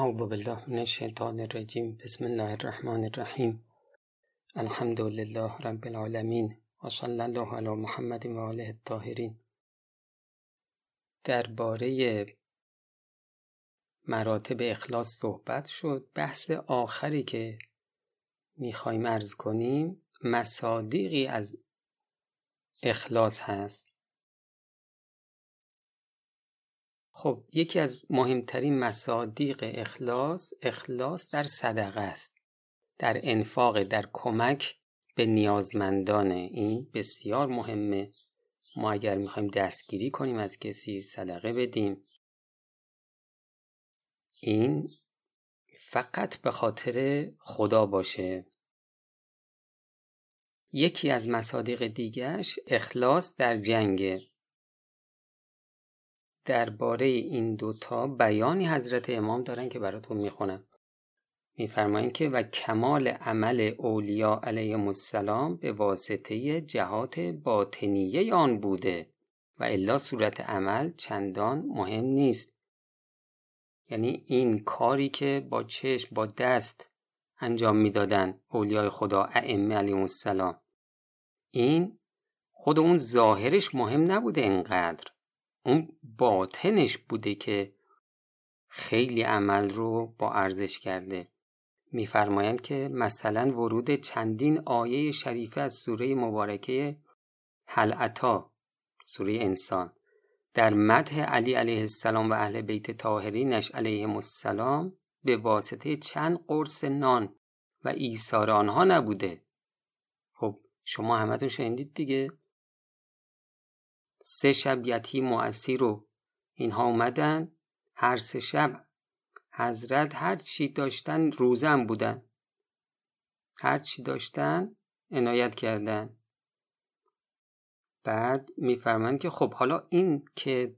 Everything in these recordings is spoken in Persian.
اعوذ بالله من الشیطان الرجیم. بسم الله الرحمن الرحیم. الحمد لله رب العالمین و صلی الله علی محمد و آله الطاهرین. درباره مراتب اخلاص صحبت شد. بحث آخری که می‌خوایم ارز کنیم مصادیقی از اخلاص هست. خب یکی از مهمترین مصادیق اخلاص اخلاص در صدقه است. در انفاق در کمک به نیازمندانه این بسیار مهمه. ما اگر می‌خوایم دستگیری کنیم از کسی صدقه بدیم. این فقط به خاطر خدا باشه. یکی از مصادیق دیگرش اخلاص در جنگه درباره این دوتا بیانی حضرت امام دارن که براتون می‌خونم. میفرمایند که و کمال عمل اولیا علیهم السلام به واسطه جهات باطنیه آن بوده و الا صورت عمل چندان مهم نیست. یعنی این کاری که با چشم با دست انجام می‌دادن اولیای خدا ائمه علیهم السلام. این خود اون ظاهرش مهم نبوده انقدر اون باطنش بوده که خیلی عمل رو با ارزش کرده. میفرمایند که مثلا ورود چندین آیه شریفه از سوره مبارکه حلعتا سوره انسان در مدح علی علیه السلام و اهل بیت طاهرینش علیهم السلام به واسطه چند قرص نان و ایثار آنها نبوده. خب شما همتون شنیدید دیگه. سه شب یتیم و اسیر رو اینها اومدن. هر سه شب حضرت هر چی داشتن روزم بودن. هر چی داشتن عنایت کردن. بعد میفرمایند که خب حالا این که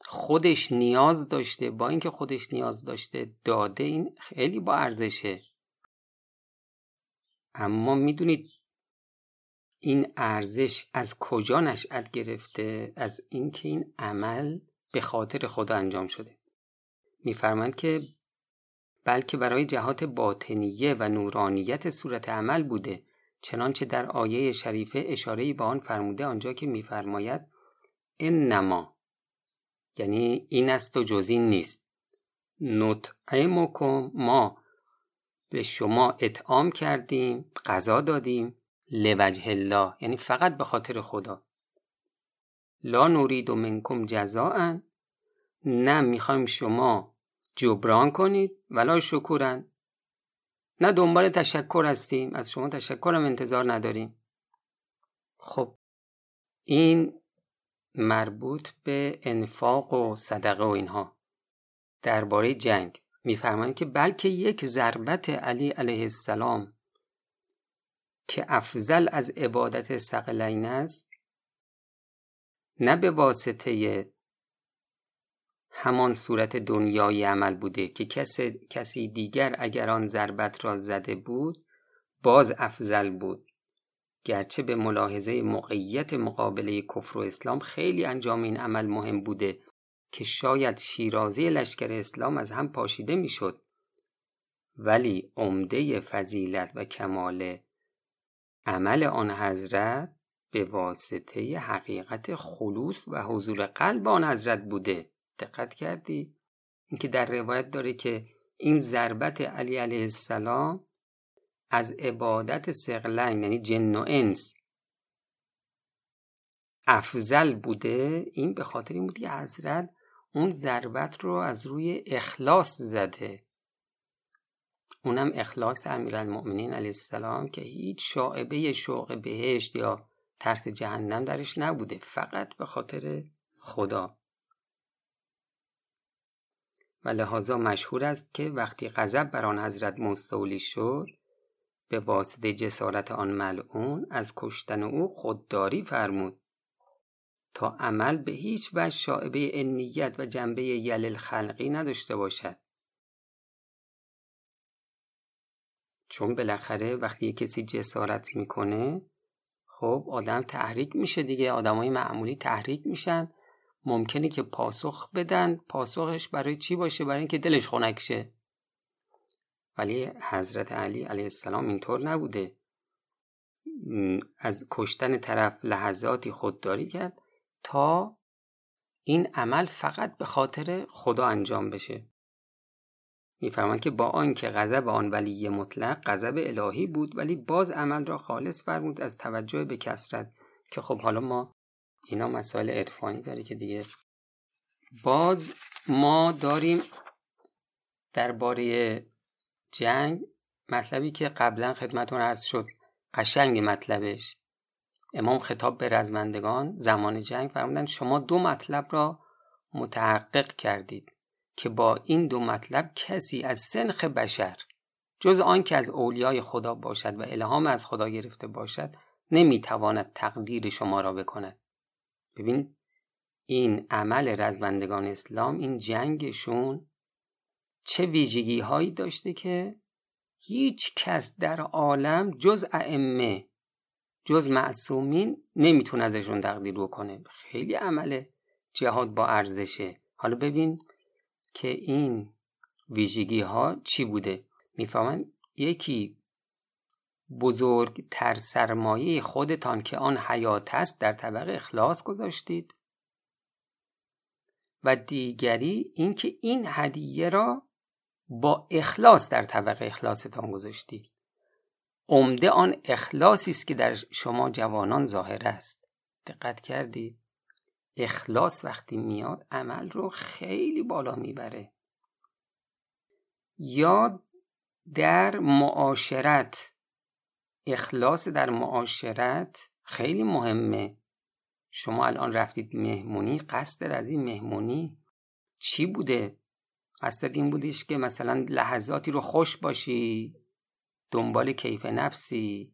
خودش نیاز داشته با اینکه خودش نیاز داشته داده این خیلی با ارزشه. اما می‌دونید این ارزش از کجا نشأت گرفته؟ از اینکه این عمل به خاطر خدا انجام شده. میفرمایند که بلکه برای جهات باطنیه و نورانیت صورت عمل بوده چنانچه در آیه شریفه اشاره به آن فرموده آنجا که میفرماید انما یعنی این است و جز این نیست. نطعمکم ما به شما اطعام کردیم غذا دادیم لوجه الله یعنی فقط به خاطر خدا. لا نورید و منکم جزاء نه می‌خوایم شما جبران کنید ولا شکورن نه دنبال تشکر هستیم از شما تشکرم انتظار نداریم. خب این مربوط به انفاق و صدقه و اینها. درباره جنگ. میفرمایند که بلکه یک ضربت علی علیه السلام که افضل از عبادت سقلین است نه به واسطه همان صورت دنیای عمل بوده که کسی دیگر اگر آن ضربت را زده بود باز افضل بود. گرچه به ملاحظه موقعیت مقابله کفر و اسلام خیلی انجام این عمل مهم بوده که شاید شیرازی لشکر اسلام از هم پاشیده می‌شد. ولی عمده فضیلت و کمال عمل آن حضرت به واسطه حقیقت خلوص و حضور قلب آن حضرت بوده. دقت کردی؟ اینکه در روایت داره که این ضربت علی علیه السلام از عبادت سقلین یعنی جن و انس افضل بوده. این به خاطر این بود که حضرت اون ضربت رو از روی اخلاص زده. اونم اخلاص امیرالمؤمنین علیه السلام که هیچ شاعبه شوق بهشت یا ترس جهنم درش نبوده فقط به خاطر خدا. و لحاظا مشهور است که وقتی غضب بر آن حضرت مستولی شد به واسطه جسارت آن ملعون از کشتن او خودداری فرمود تا عمل به هیچ وجه شاعبه انیت و جنبه یل خلقی نداشته باشد. چون بالاخره وقتی کسی جسارت می‌کنه خب آدم تحریک میشه دیگه آدمای معمولی تحریک میشن. ممکنه که پاسخ بدن. پاسخش برای چی باشه؟ برای اینکه دلش خنک شه. ولی حضرت علی علیه السلام اینطور نبوده. از کشتن طرف لحظاتی خودداری کرد تا این عمل فقط به خاطر خدا انجام بشه. میفرماند که با آنکه غضب آن ولی مطلق غضب الهی بود ولی باز عمل را خالص فرمود از توجه به کسرت که خب حالا ما اینا مسائل عرفانی داره که دیگه باز ما داریم درباره جنگ مطلبی که قبلا خدمتون عرض شد. قشنگ مطلبش. امام خطاب به رزمندگان زمان جنگ فرمودن شما دو مطلب را متحقق کردید. که با این دو مطلب کسی از سنخ بشر جز آن که از اولیای خدا باشد و الهام از خدا گرفته باشد نمی‌تواند تقدیر شما را بکند. ببین این عمل رزمندگان اسلام این جنگشون چه ویژگی هایی داشته که هیچ کس در عالم جز ائمه جز معصومین نمی‌تونه ازشون تقدیر بکنه. خیلی عمل جهاد با ارزشه. حالا ببین که این ویژگی ها چی بوده؟ می‌فهمن؟ یکی بزرگ تر سرمایه خودتان که آن حیات است در طبق اخلاص گذاشتید. و دیگری اینکه این هدیه را با اخلاص در طبق اخلاصتان گذاشتید. عمده آن اخلاصی است که در شما جوانان ظاهر است. دقت کردید. اخلاص وقتی میاد عمل رو خیلی بالا می‌بره. یا در معاشرت اخلاص در معاشرت خیلی مهمه. شما الان رفتید مهمونی قصد از این مهمونی چی بوده؟ قصد این بودیش که مثلا لحظاتی رو خوش باشی دنبال کیف نفسی.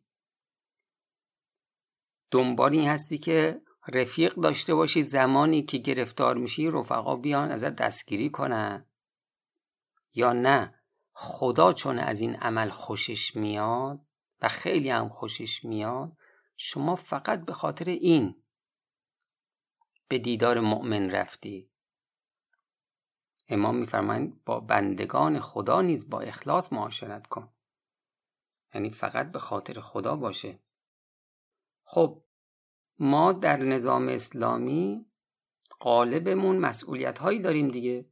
دنبال این هستی که رفیق داشته باشی زمانی که گرفتار میشی رفقا بیان ازت دستگیری کنن. یا نه خدا چون از این عمل خوشش میاد و خیلی هم خوشش میاد شما فقط به خاطر این به دیدار مؤمن رفتی. امام میفرمایند با بندگان خدا نیز با اخلاص معاشرت کن. یعنی فقط به خاطر خدا باشه. خب ما در نظام اسلامی قالبمون مسئولیت هایی داریم دیگه.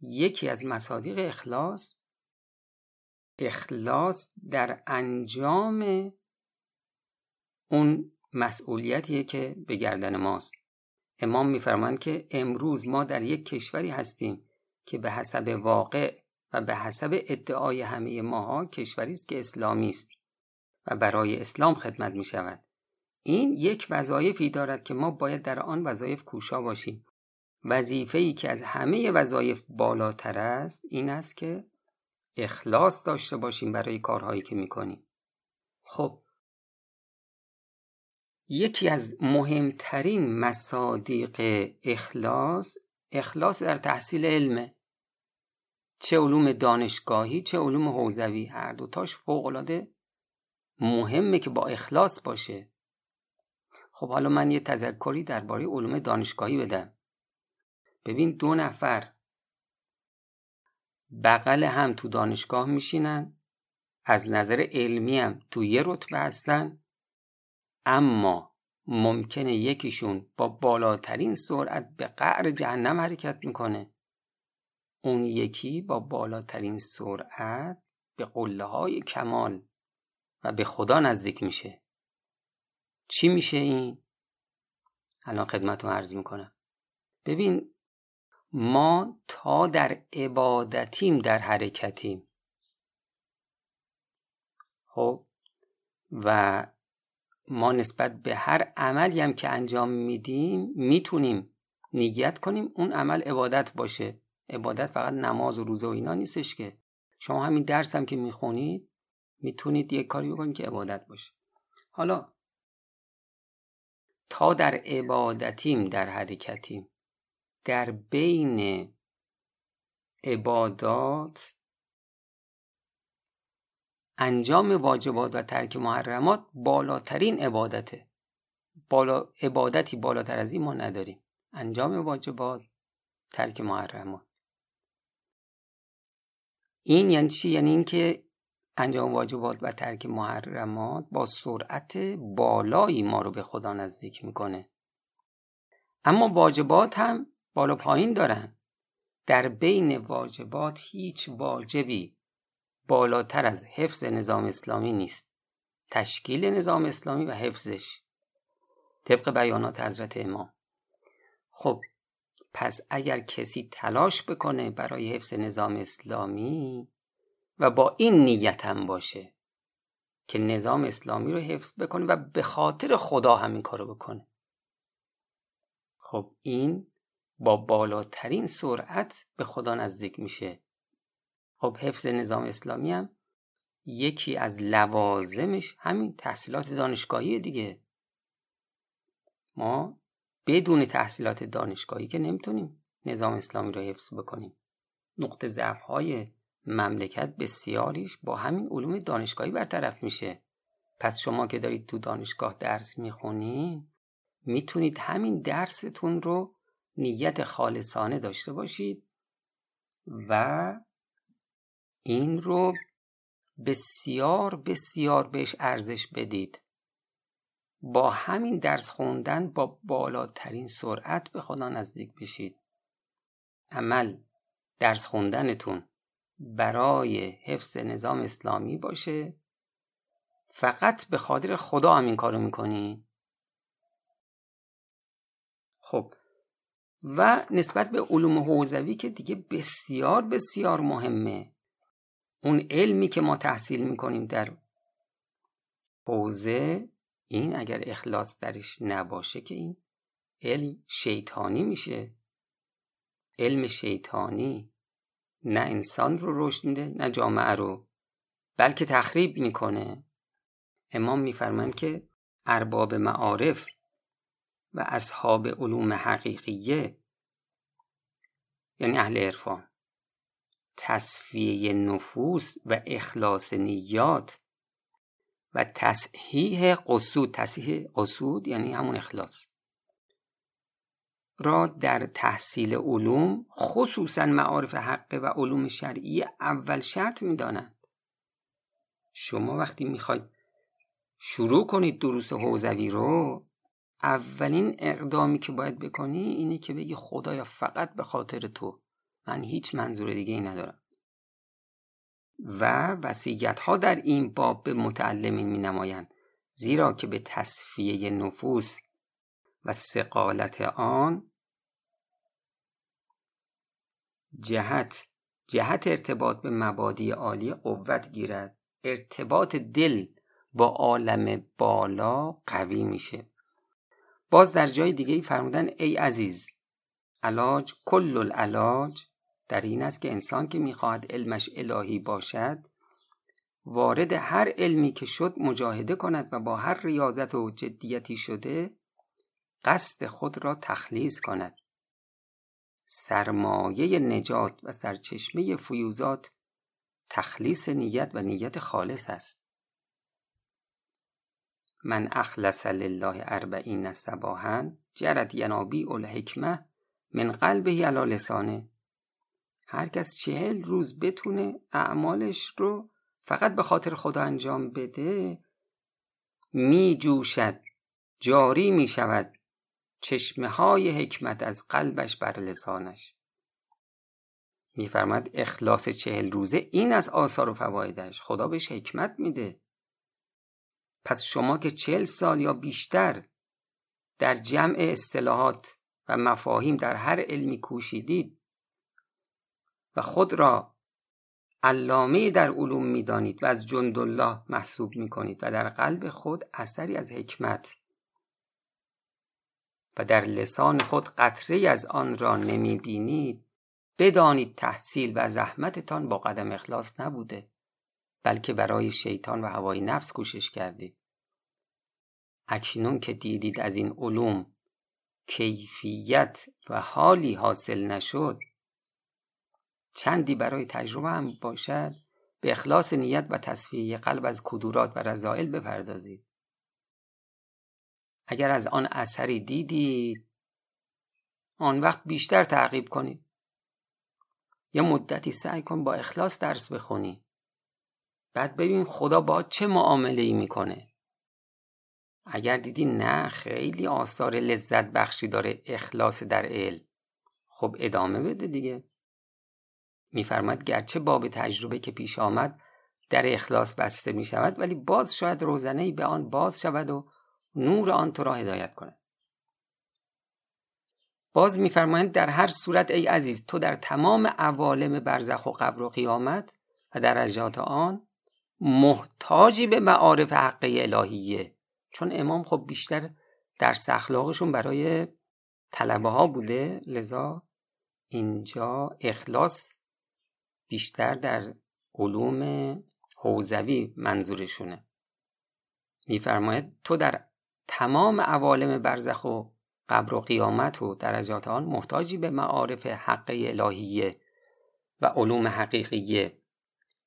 یکی از مصادیق اخلاص اخلاص در انجام اون مسئولیتیه که به گردن ماست. امام میفرمایند که امروز ما در یک کشوری هستیم که به حسب واقع و به حسب ادعای همه ماها کشوری است که اسلامی است و برای اسلام خدمت می شود این یک وظایفی دارد که ما باید در آن وظایف کوشا باشیم. وظیفه ای که از همه وظایف بالاتر است این است که اخلاص داشته باشیم برای کارهایی که می‌کنیم. خب یکی از مهمترین مصادیق اخلاص اخلاص در تحصیل علمه چه علوم دانشگاهی چه علوم حوزوی هر دوتاش فوقالعاده مهمه که با اخلاص باشه. خب حالا من یه تذکری درباره علوم دانشگاهی بدم. ببین دو نفر بغل هم تو دانشگاه میشینن از نظر علمی هم تو یه رتبه هستن اما ممکنه یکیشون با بالاترین سرعت به قعر جهنم حرکت می‌کنه. اون یکی با بالاترین سرعت به قله های کمال و به خدا نزدیک میشه. چی میشه این؟ الان خدمت رو عرض می‌کنم. ببین ما تا در عبادتیم در حرکتیم. خب؟ و ما نسبت به هر عملی هم که انجام میدیم می‌تونیم نیت کنیم اون عمل عبادت باشه. عبادت فقط نماز و روزه و اینا نیستش که. شما همین درس هم که می‌خونید می‌تونید یه کاری بکنید که عبادت باشه. حالا تا در عبادتیم در حرکتیم. در بین عبادات انجام واجبات و ترک محرمات بالاترین عبادته. بالا عبادتی بالاتر از این ما نداریم. انجام واجبات ترک محرمات. این یعنی چی؟ یعنی اینکه انجام واجبات و ترک محرمات با سرعت بالایی ما رو به خدا نزدیک می‌کنه. اما واجبات هم بالا پایین دارن. در بین واجبات هیچ واجبی بالاتر از حفظ نظام اسلامی نیست. تشکیل نظام اسلامی و حفظش. طبق بیانات حضرت امام. خب پس اگر کسی تلاش بکنه برای حفظ نظام اسلامی و با این نیت هم باشه که نظام اسلامی رو حفظ بکنه و به خاطر خدا همین کارو بکنه. خب این با بالاترین سرعت به خدا نزدیک میشه. خب حفظ نظام اسلامی هم یکی از لوازمش همین تحصیلات دانشگاهی دیگه. ما بدون تحصیلات دانشگاهی که نمی‌تونیم نظام اسلامی رو حفظ بکنیم. نقطه ضعف های مملکت بسیاریش با همین علوم دانشگاهی برطرف میشه. پس شما که دارید تو دانشگاه درس می‌خونین می‌تونید همین درستون رو نیت خالصانه داشته باشید و این رو بسیار بسیار بهش ارزش بدید. با همین درس خوندن با بالاترین سرعت به خدا نزدیک بشید. عمل درس خوندنتون. برای حفظ نظام اسلامی باشه. فقط به خاطر خدا هم این کارو می‌کنی. خب و نسبت به علوم حوزوی که دیگه بسیار بسیار مهمه. اون علمی که ما تحصیل می‌کنیم در حوزه این اگر اخلاص درش نباشه که این علم شیطانی میشه. علم شیطانی نه انسان رو رشد میده نه جامعه رو. بلکه تخریب می‌کنه. امام میفرمایند که ارباب معارف و اصحاب علوم حقیقیه یعنی اهل عرفان تصفیه نفوس و اخلاص نیات و تصحیح قصود. تصحیح قصود یعنی همون اخلاص. را در تحصیل علوم خصوصا معارف حقه و علوم شرعی اول شرط می‌دانند. شما وقتی می‌خواید شروع کنید دروس حوزوی رو اولین اقدامی که باید بکنی اینه که بگی خدایا فقط به خاطر تو. من هیچ منظور دیگه ای ندارم. و وسیعت ها در این باب به متعلمین می نمایند زیرا که به تصفیه نفوس و سقالت آن جهت جهت ارتباط به مبادی عالی قوت گیرد. ارتباط دل با عالم بالا قوی میشه. باز در جای دیگه فرمودن ای عزیز علاج کل العلاج در این است که انسان که می‌خواهد علمش الهی باشد وارد هر علمی که شد مجاهده کند و با هر ریاضت و جدیتی شده قصد خود را تخلیص کند. سرمایه نجات و سرچشمه فیوزات تخلیص نیت و نیت خالص است. من اخلص لله اربعین صباحا جرد ینابی الحکمه من قلبه علی لسانه. هر کس چهل روز بتونه اعمالش رو فقط به خاطر خدا انجام بده می جوشد جاری می شود چشمه های حکمت از قلبش بر لسانش. میفرماد اخلاص چهل روزه این از آثار و فوایدش. خدا بهش حکمت میده. پس شما که چهل سال یا بیشتر در جمع اصطلاحات و مفاهیم در هر علمی کوشیدید و خود را علامه در علوم می‌دانید و از جند الله محسوب می‌کنید و در قلب خود اثری از حکمت و در لسان خود قطره از آن را نمی بینید بدانید تحصیل و زحمتتان با قدم اخلاص نبوده بلکه برای شیطان و هوای نفس کوشش کردید. اکنون که دیدید از این علوم کیفیت و حالی حاصل نشد چندی برای تجربه هم باشد به اخلاص نیت و تصفیه قلب از کدورات و رضائل بپردازید. اگر از آن اثری دیدید آن وقت بیشتر تعقیب کنید. یه مدتی سعی کن با اخلاص درس بخونی. بعد ببین خدا با چه معامله ای می‌کنه. اگر دیدی نه خیلی آثار لذت بخشی داره اخلاص در علم. خب ادامه بده دیگه. میفرماد گرچه باب تجربه که پیش آمد در اخلاص بسته می شود ولی باز شاید روزنه به آن باز شود و نور آن تو را هدایت کند باز میفرمایند در هر صورت ای عزیز تو در تمام عوالم برزخ و قبر و قیامت و درجات آن محتاجی به معارف حقه الهیه. چون امام خب بیشتر در اخلاقشون برای طلبه ها بوده لذا اینجا اخلاص بیشتر در علوم حوزوی منظورشونه. میفرماید تو در تمام عوالم برزخ و قبر و قیامت و درجات آن محتاجی به معارف حق الهیه و علوم حقیقیه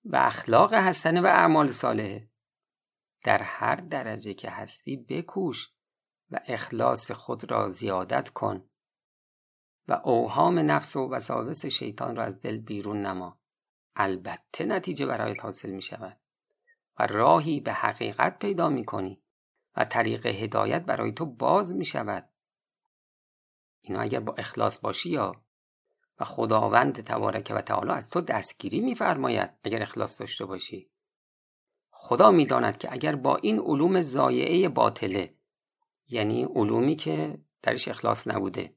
و اخلاق حسنه و اعمال صالحه در هر درجه که هستی بکوش و اخلاص خود را زیادت کن و اوهام نفس و وساوس شیطان را از دل بیرون نما. البته نتیجه برایت حاصل می شود و راهی به حقیقت پیدا می کنی و طریق هدایت برای تو باز می شود. اینا اگر با اخلاص باشی یا و خداوند تبارک و تعالی از تو دستگیری میفرماید اگر اخلاص داشته باشی. خدا می‌داند که اگر با این علوم زایعه باطله یعنی علومی که درش اخلاص نبوده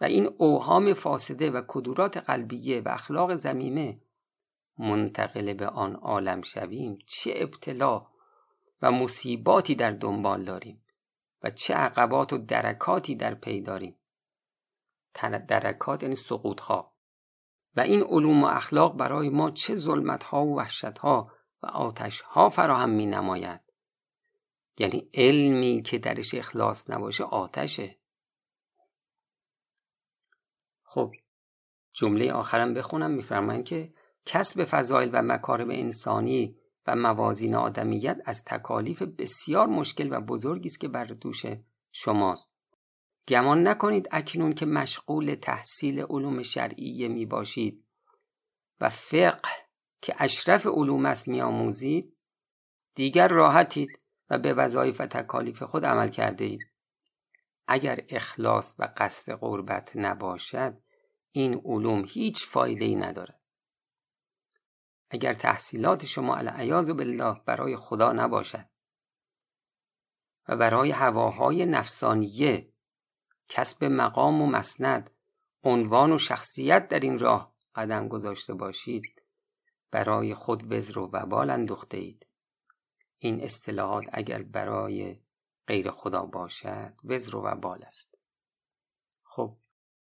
و این اوهام فاسده و کدورات قلبیه و اخلاق زمیمه منتقل به آن عالم شویم چه ابتلا و مصیباتی در دنبال داریم و چه عقبات و درکاتی در پی داریم. درکات یعنی سقوط ها و این علوم و اخلاق برای ما چه ظلمت ها و وحشت ها و آتش ها فراهم می نماید یعنی علمی که درش اخلاص نباشه آتشه. خب جمله آخرم بخونم میفرمایند که کسب فضایل و مکارم انسانی و موازین آدمیت از تکالیف بسیار مشکل و بزرگی است که بر دوش شماست گمان نکنید اکنون که مشغول تحصیل علوم شرعیه می باشید و فقه که اشرف علوم است می آموزید دیگر راحتید و به وظایف و تکالیف خود عمل کرده اید. اگر اخلاص و قصد قربت نباشد این علوم هیچ فایده ای نداره. اگر تحصیلات شما العیاذ بالله برای خدا نباشد و برای هواهای نفسانیه کسب مقام و مسند عنوان و شخصیت در این راه قدم گذاشته باشید برای خود وزر و وبال اندوخته اید. این اصطلاحات اگر برای غیر خدا باشد وزر و وبال است. خب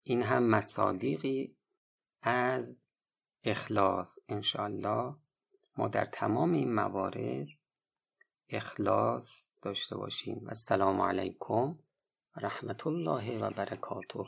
این هم مصادیقی از اخلاص انشالله ما در تمام این موارد اخلاص داشته باشیم. السلام علیکم رحمت الله و برکاته.